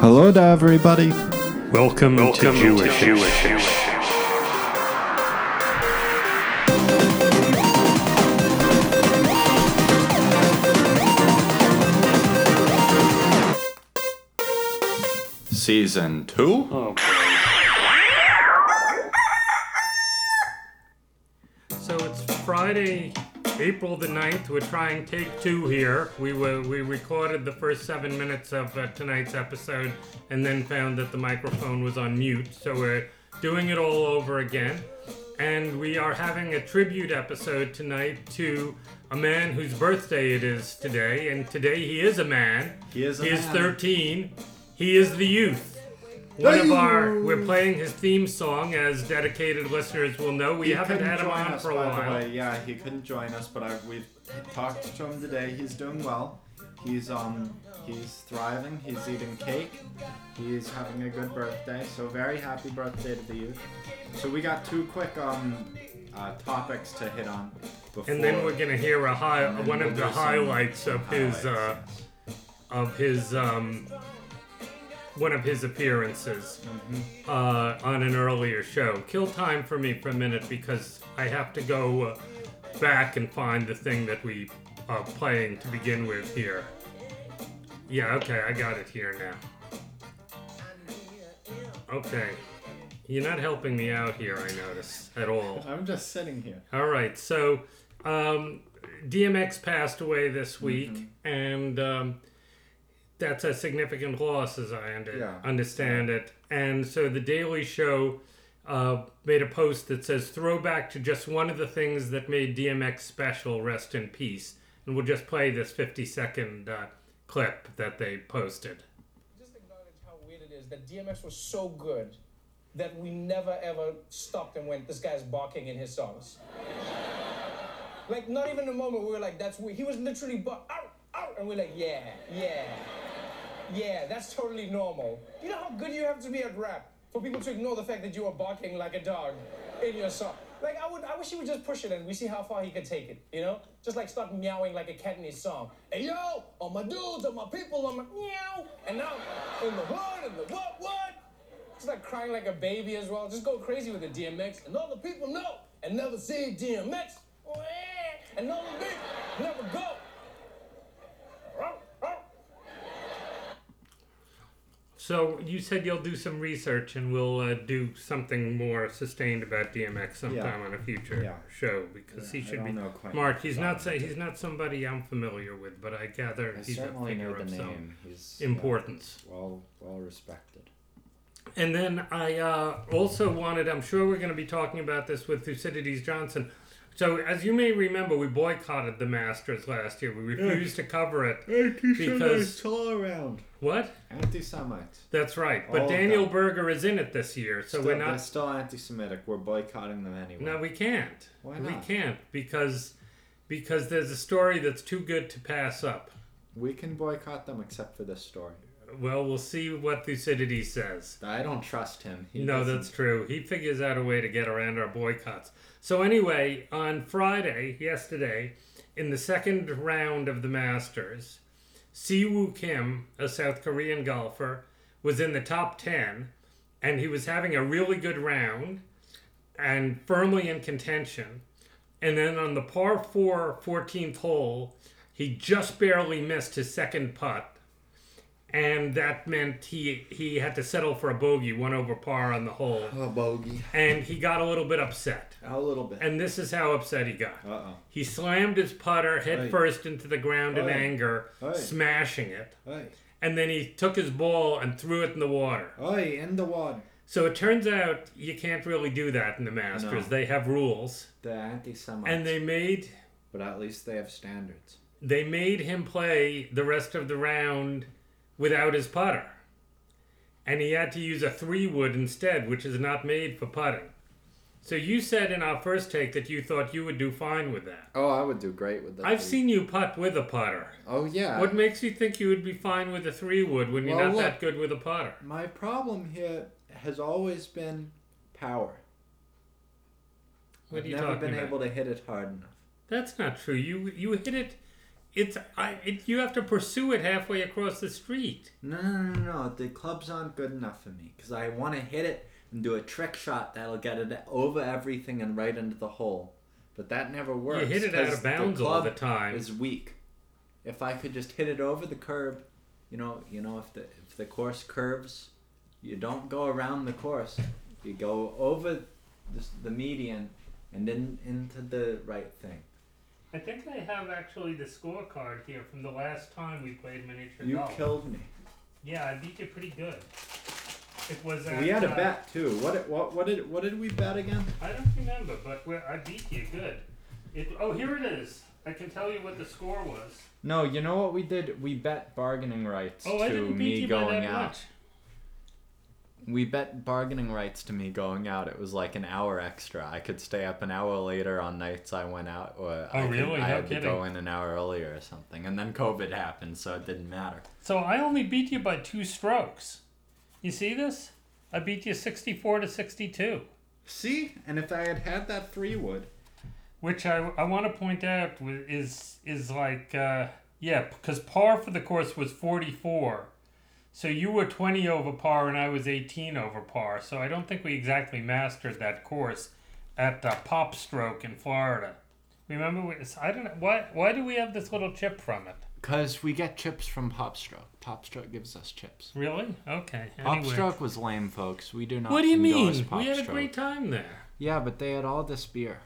Hello to everybody. Welcome, Welcome to Jewish. to Jewish. Season 2? Oh, So it's Friday, April the 9th. We're trying take two here. We were we recorded the first seven minutes of uh, tonight's episode and then found that the microphone was on mute. So we're doing it all over again. And we are having a tribute episode tonight to a man whose birthday it is today. And today he is a man. He is a He is man. 13. He is the youth. One of our, we're playing his theme song, as dedicated listeners will know. We He haven't couldn't had him join on us, for a by while. The way. Yeah, he couldn't join us, but I, we've talked to him today. He's doing well. He's um he's thriving. He's eating cake. He's having a good birthday. So very happy birthday to the youth. So we got two quick um uh, topics to hit on. Before, And then we're gonna hear a high, and then one we'll of do the some highlights of his, uh, highlights, of his, um, one of his appearances Mm-hmm. uh, on an earlier show. Kill time for me for a minute because I have to go uh, back and find the thing that we are playing to begin with here. Yeah, okay, I got it here now. Okay. You're not helping me out here, I notice, at all. I'm just sitting here. All right, so um, DMX passed away this week, Mm-hmm. and um, that's a significant loss, as I under- Yeah. understand it. And so the Daily Show uh, made a post that says, "Throwback to just one of the things that made DMX special. Rest in peace." And we'll just play this 50-second uh, clip that they posted. just acknowledge how weird it is that DMX was so good that we never ever stopped and went, this guy's barking in his songs. like, not even a moment we were like, that's weird. He was literally bark, out, out, and we're like, yeah, yeah, yeah, that's totally normal. You know how good you have to be at rap for people to ignore the fact that you are barking like a dog in your song. Like, I would, I wish he would just push it and we see how far he could take it, you know? Just like start meowing like a cat in his song. Hey, yo, all my dudes, all my people, all my meow. And now, in the hood, and the what, what? Just like crying like a baby as well. Just go crazy with the DMX. And all the people know and never see DMX. And all the people never go. So you said you'll do some research and we'll uh, do something more sustained about DMX sometime Yeah. on a future Yeah. show because he should be. Mark, he's not say he's not somebody I'm familiar with, but I gather I he's a certainly figure know the of some. He's importance. yeah, well, well respected. And then I uh, also wanted, I'm sure we're going to be talking about this with Thucydides Johnson. So, as you may remember, we boycotted the Masters last year. We refused to cover it. Because- all around. What? Anti-Semites. That's right. But All Daniel. Berger is in it this year, so Still- we're They're not. still anti-Semitic. We're boycotting them anyway. No, we can't. Why not? We can't because because there's a story that's too good to pass up. We can boycott them except for this story. Well, we'll see what Thucydides says. I don't trust him. He no, doesn't- that's true. He figures out a way to get around our boycotts. So anyway, on Friday, yesterday, in the second round of the Masters, Si Woo Kim, a South Korean golfer, was in the top 10 and he was having a really good round and firmly in contention. And then on the par 4 14th hole, he just barely missed his second putt and that meant he he had to settle for a bogey, one over par on the hole, A bogey. and he got a little bit upset. A little bit. And this is how upset he got. Uh oh. He slammed his putter head Aye. first into the ground in anger, Aye. smashing it, Hey. and then he took his ball and threw it in the water. Hey, in the water. So it turns out you can't really do that in the Masters. No. They have rules, The anti-Semites. and they made But at least they have standards. they made him play the rest of the round without his putter. And he had to use a three wood instead, which is not made for putting. So you said in our first take that you thought you would do fine with that. Oh, I would do great with that. I've seen you putt with a putter. Oh yeah. What makes you think you would be fine with a three wood when you're Well, not look. that good with a putter? My problem here has always been power. What I've are you never been about? able to hit it hard enough. That's not true. You you hit it it's I it, you have to pursue it halfway across the street. No, no, no, no. The clubs aren't good enough for me because I want to hit it and do a trick shot that'll get it over everything and right into the hole. But that never works. You hit it out of bounds all club the time. Is weak. If I could just hit it over the curb, you know, you know, if the if the course curves, you don't go around the course. You go over the, the median and then into the right thing. I think I have actually the scorecard here from the last time we played miniature You golf. killed me. Yeah, I beat you pretty good. It was. At, We had a uh, bet too. What what what did what did we bet again? I don't remember, but we I beat you good. It, oh, here it is. I can tell you what the score was. No, you know what we did? We bet bargaining rights Oh, I to me beat you by going that out. much. We bet bargaining rights to me going out. It was like an hour extra. I could stay up an hour later on nights I went out, or Oh, I, could- really? I No had to go in an hour earlier or something. And then COVID happened, so it didn't matter. So I only beat you by two strokes. You see this? I beat you 64 to 62. See, and if I had had that three wood, Which I, I want to point out is is like uh, yeah because par for the course was 44 so you were 20 over par and I was 18 over par so I don't think we exactly mastered that course at uh, PopStroke in Florida remember we, I don't know why why do we have this little chip from it because we get chips from PopStroke. PopStroke gives us chips. really okay anyway. PopStroke was lame, folks. We do not. what do you mean we had a great time there Yeah, but they had all this beer.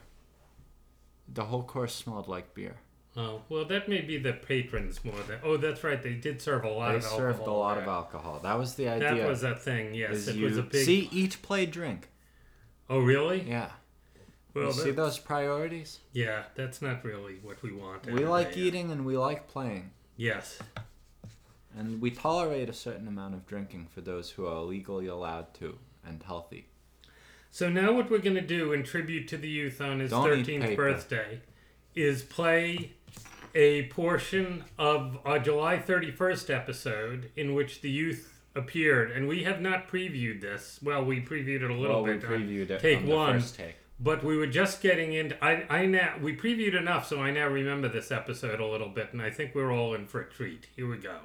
The whole course smelled like beer. Oh well that may be the patrons more than oh that's right they did serve a lot They of served a alcohol lot there. of alcohol. That was the idea. that was a thing yes it you was a big see each play drink. oh really Yeah. Well, you see those priorities? yeah, that's not really what we want. We like a, uh, eating and we like playing. Yes. And we tolerate a certain amount of drinking for those who are legally allowed to and healthy. So now what we're going to do in tribute to the youth on his Don't 13th paper. birthday is play a portion of our July 31st episode in which the youth appeared. And we have not previewed this. Well, we previewed it a little well, we bit. on previewed it take on the one. first take. But we were just getting into. I, I now we previewed enough, so I now remember this episode a little bit, and I think we're all in for a treat. Here we go.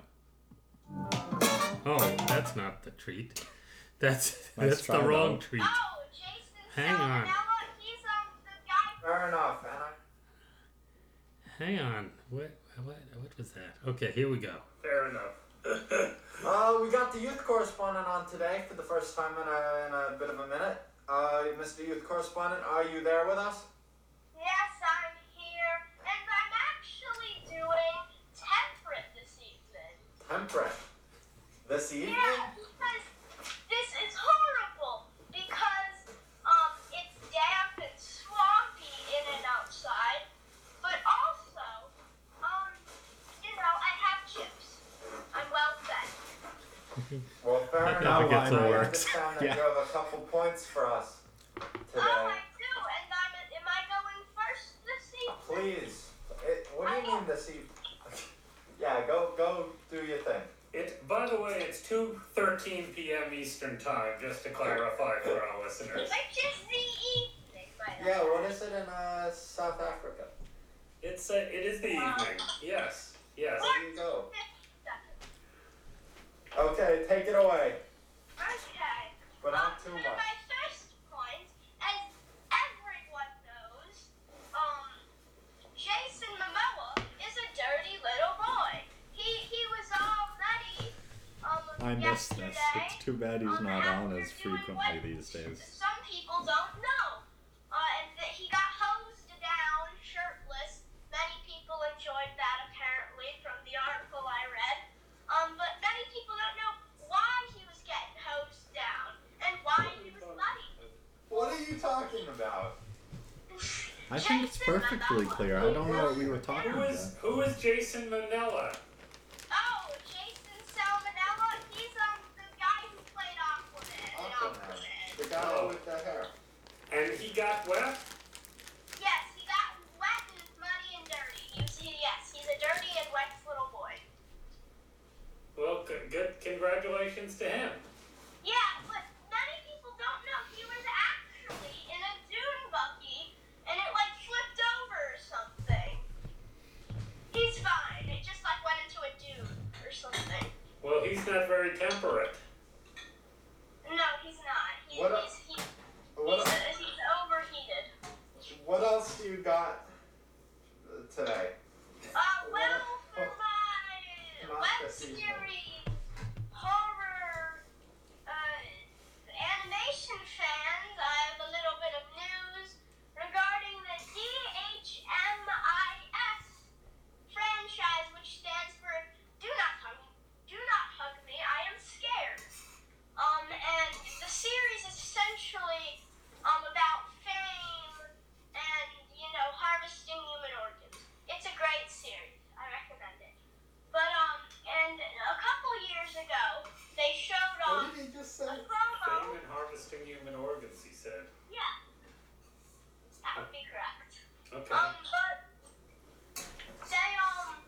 Oh, that's not the treat. That's Let's that's the wrong out. treat. Oh, Jason Hang on. Salmonella, he's um the guy. Fair enough, Anna. Hang on. What what what was that? Okay, here we go. Fair enough. Uh, we got the youth correspondent on today for the first time in a, in a bit of a minute. Uh, Mr. Youth Correspondent, are you there with us? Yes, I'm here, and I'm actually doing temperate this evening. Temperate. This evening? Yeah, because this is horrible. Because um, it's damp and swampy in and outside, but also, um, you know, I have chips. I'm well fed. Well, fair That enough. never gets I a works. understand that Yeah. you have a couple points for us Oh. I do, and I'm. Am I going first this evening? Please. It, what do you mean this evening? yeah, go go do your thing. It by the way, it's two thirteen p.m. Eastern time, just to clarify for our listeners. Which is the evening, by the Yeah, way. what is it in uh, South Africa? It's uh, it is the evening. Yes. Yes. There you go. Okay, take it away. Okay. But Well, not too for much. my first point, as everyone knows, um, Jason Momoa is a dirty little boy. He he was already um yesterday. too bad he's um, after doing what Some people don't know. Uh, and that he got hosed down shirtless. Many people enjoyed that apparently from the article I read. Um, but many people don't know why he was getting hosed down and why he was muddy. What are you talking about? I think it's perfectly clear. I don't know what we were talking Who is who is Jason Manella? Oh, Jason Salmonella. He's um the guy who played Aquaman in Aquaman. The guy Oh. with the hair. And he got wet. Yes, he got wet and muddy and dirty. You see, yes, he's a dirty and wet little boy. Well, good, good. Congratulations to him. Yeah, but many people don't know he was actually in a dune buggy and it like flipped over or something. He's fine. Very temperate. No, he's not. He, What a- he's, he, What, he's, he's overheated. what else do you got uh, today? Uh, well, for my Not web this evening. series horror uh, animation fans, I have a little bit of news regarding the DHMIS franchise, which stands for Do Not Hug, Do Not Hug Me, I Am Scared. Um, and the series is essentially um about fame and you know harvesting human organs. It's a great series. I recommend it. But um, and a couple years ago, they showed um What did he just say? a promo. and harvesting human organs, he said. Yeah, that would be correct. Okay. Um, but they um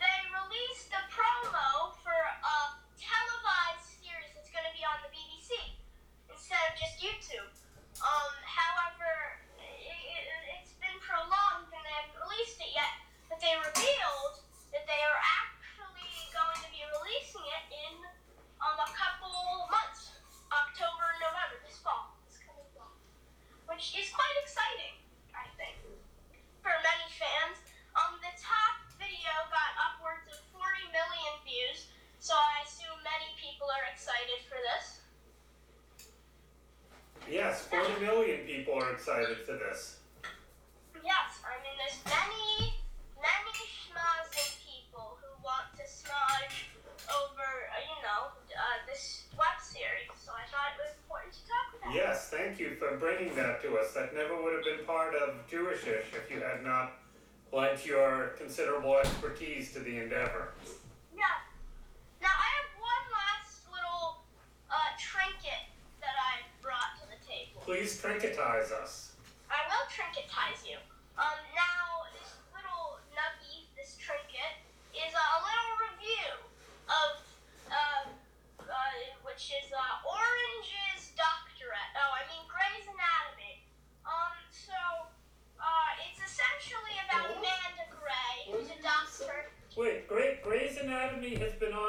they released a promo for a televised series that's going to be on the BBC instead of just YouTube. Um, however, it, it's been prolonged and they haven't released it yet. But they revealed that they are actually going to be releasing it in um a couple months, October, November, this fall, this coming fall, which is quite exciting, I think for many fans. Um, the top video got upwards of 40 million views, so I assume many people are excited for this. Yes, 40 million people are excited for this. Yes, I mean, there's many, many schmozzing people who want to smudge over, uh, you know, uh, this web series, so I thought it was important to talk about. Yes, thank you for bringing that to us. That never would have been part of Jewishish if you had not lent your considerable expertise to the endeavor. Yeah. Now I have one last little uh, trinket that I brought to the table. Please trinketize us. I will trinketize you. Um, now this little nuggie, this trinket, is a little review of, uh, uh, which is uh, Orange's Doctorate. Oh, I mean Grey's Anatomy. Um, so uh, it's essentially about What? Amanda Gray, who's a doctor. Wait, Grey, Grey's Anatomy has been on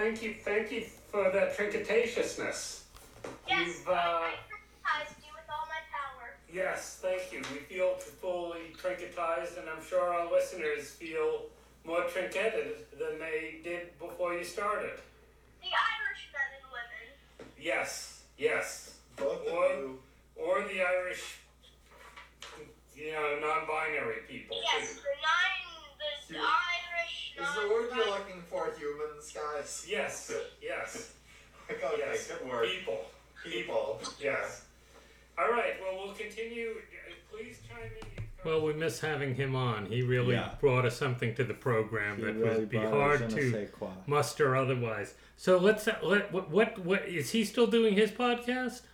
thank you, thank you for that trinketatiousness. Yes, You've, I, uh, I criticized you with all my power. Yes, thank you. We feel fully trinketized, and I'm sure our listeners feel more trinketed than they did before you started. The Irish men and women. Yes, yes. Both of Or- you. Or the Irish, you know, non-binary people. Yes, too. the nine, the You- Irish. Is the word you're looking for humans, guys? Yes, yes, okay, yes. good word. People, People. yes. All right. Well, we'll continue. Uh, Please chime in. Well, we miss having him on. He really Yeah. brought us something to the program He that really would be hard je ne to sais quoi. muster otherwise. So let's uh, let what, what what is he still doing his podcast?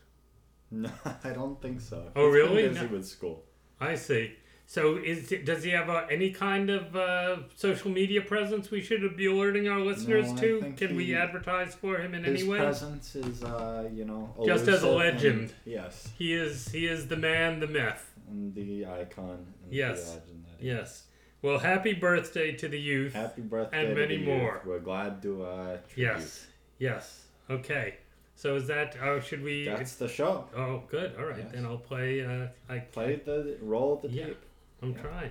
No, I don't think so. Oh, He's been really? busy No. with school. I see. So is does he have uh, any kind of uh, social media presence we should be alerting our listeners No, to? Can we advertise for him in any way? His presence is, uh, you know, Just as a elusive and- legend. yes, He is he is the man, the myth. and the icon. And Yes. The legend that he Yes. Well, happy birthday to the youth. Happy birthday And to many the youth. more. We're glad to uh, tribute. Yes. Yes. Okay. So is that? Oh, should we? That's the show. Oh, good. All right. Yes. Then I'll play. Uh, I Play the roll of the Yeah. tape. I'm Yeah. trying.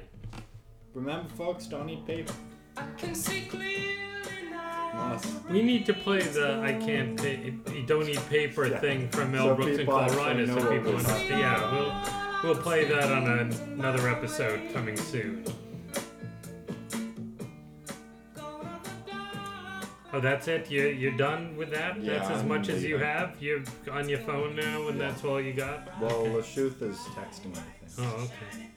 Remember, folks, don't eat paper. I can see clearly now. Yes. We need to play the I can't pay, you don't need paper Yeah. thing from Mel So Brooks and people actually Colorado, know so people we're understand. Yeah, we'll we'll play that on a, another episode coming soon. Oh, that's it. You you're done with that? Yeah, that's as I'm much as you have. You're on your phone now, and that's all you got. Well, Okay. Lashuth is texting me. Oh, okay.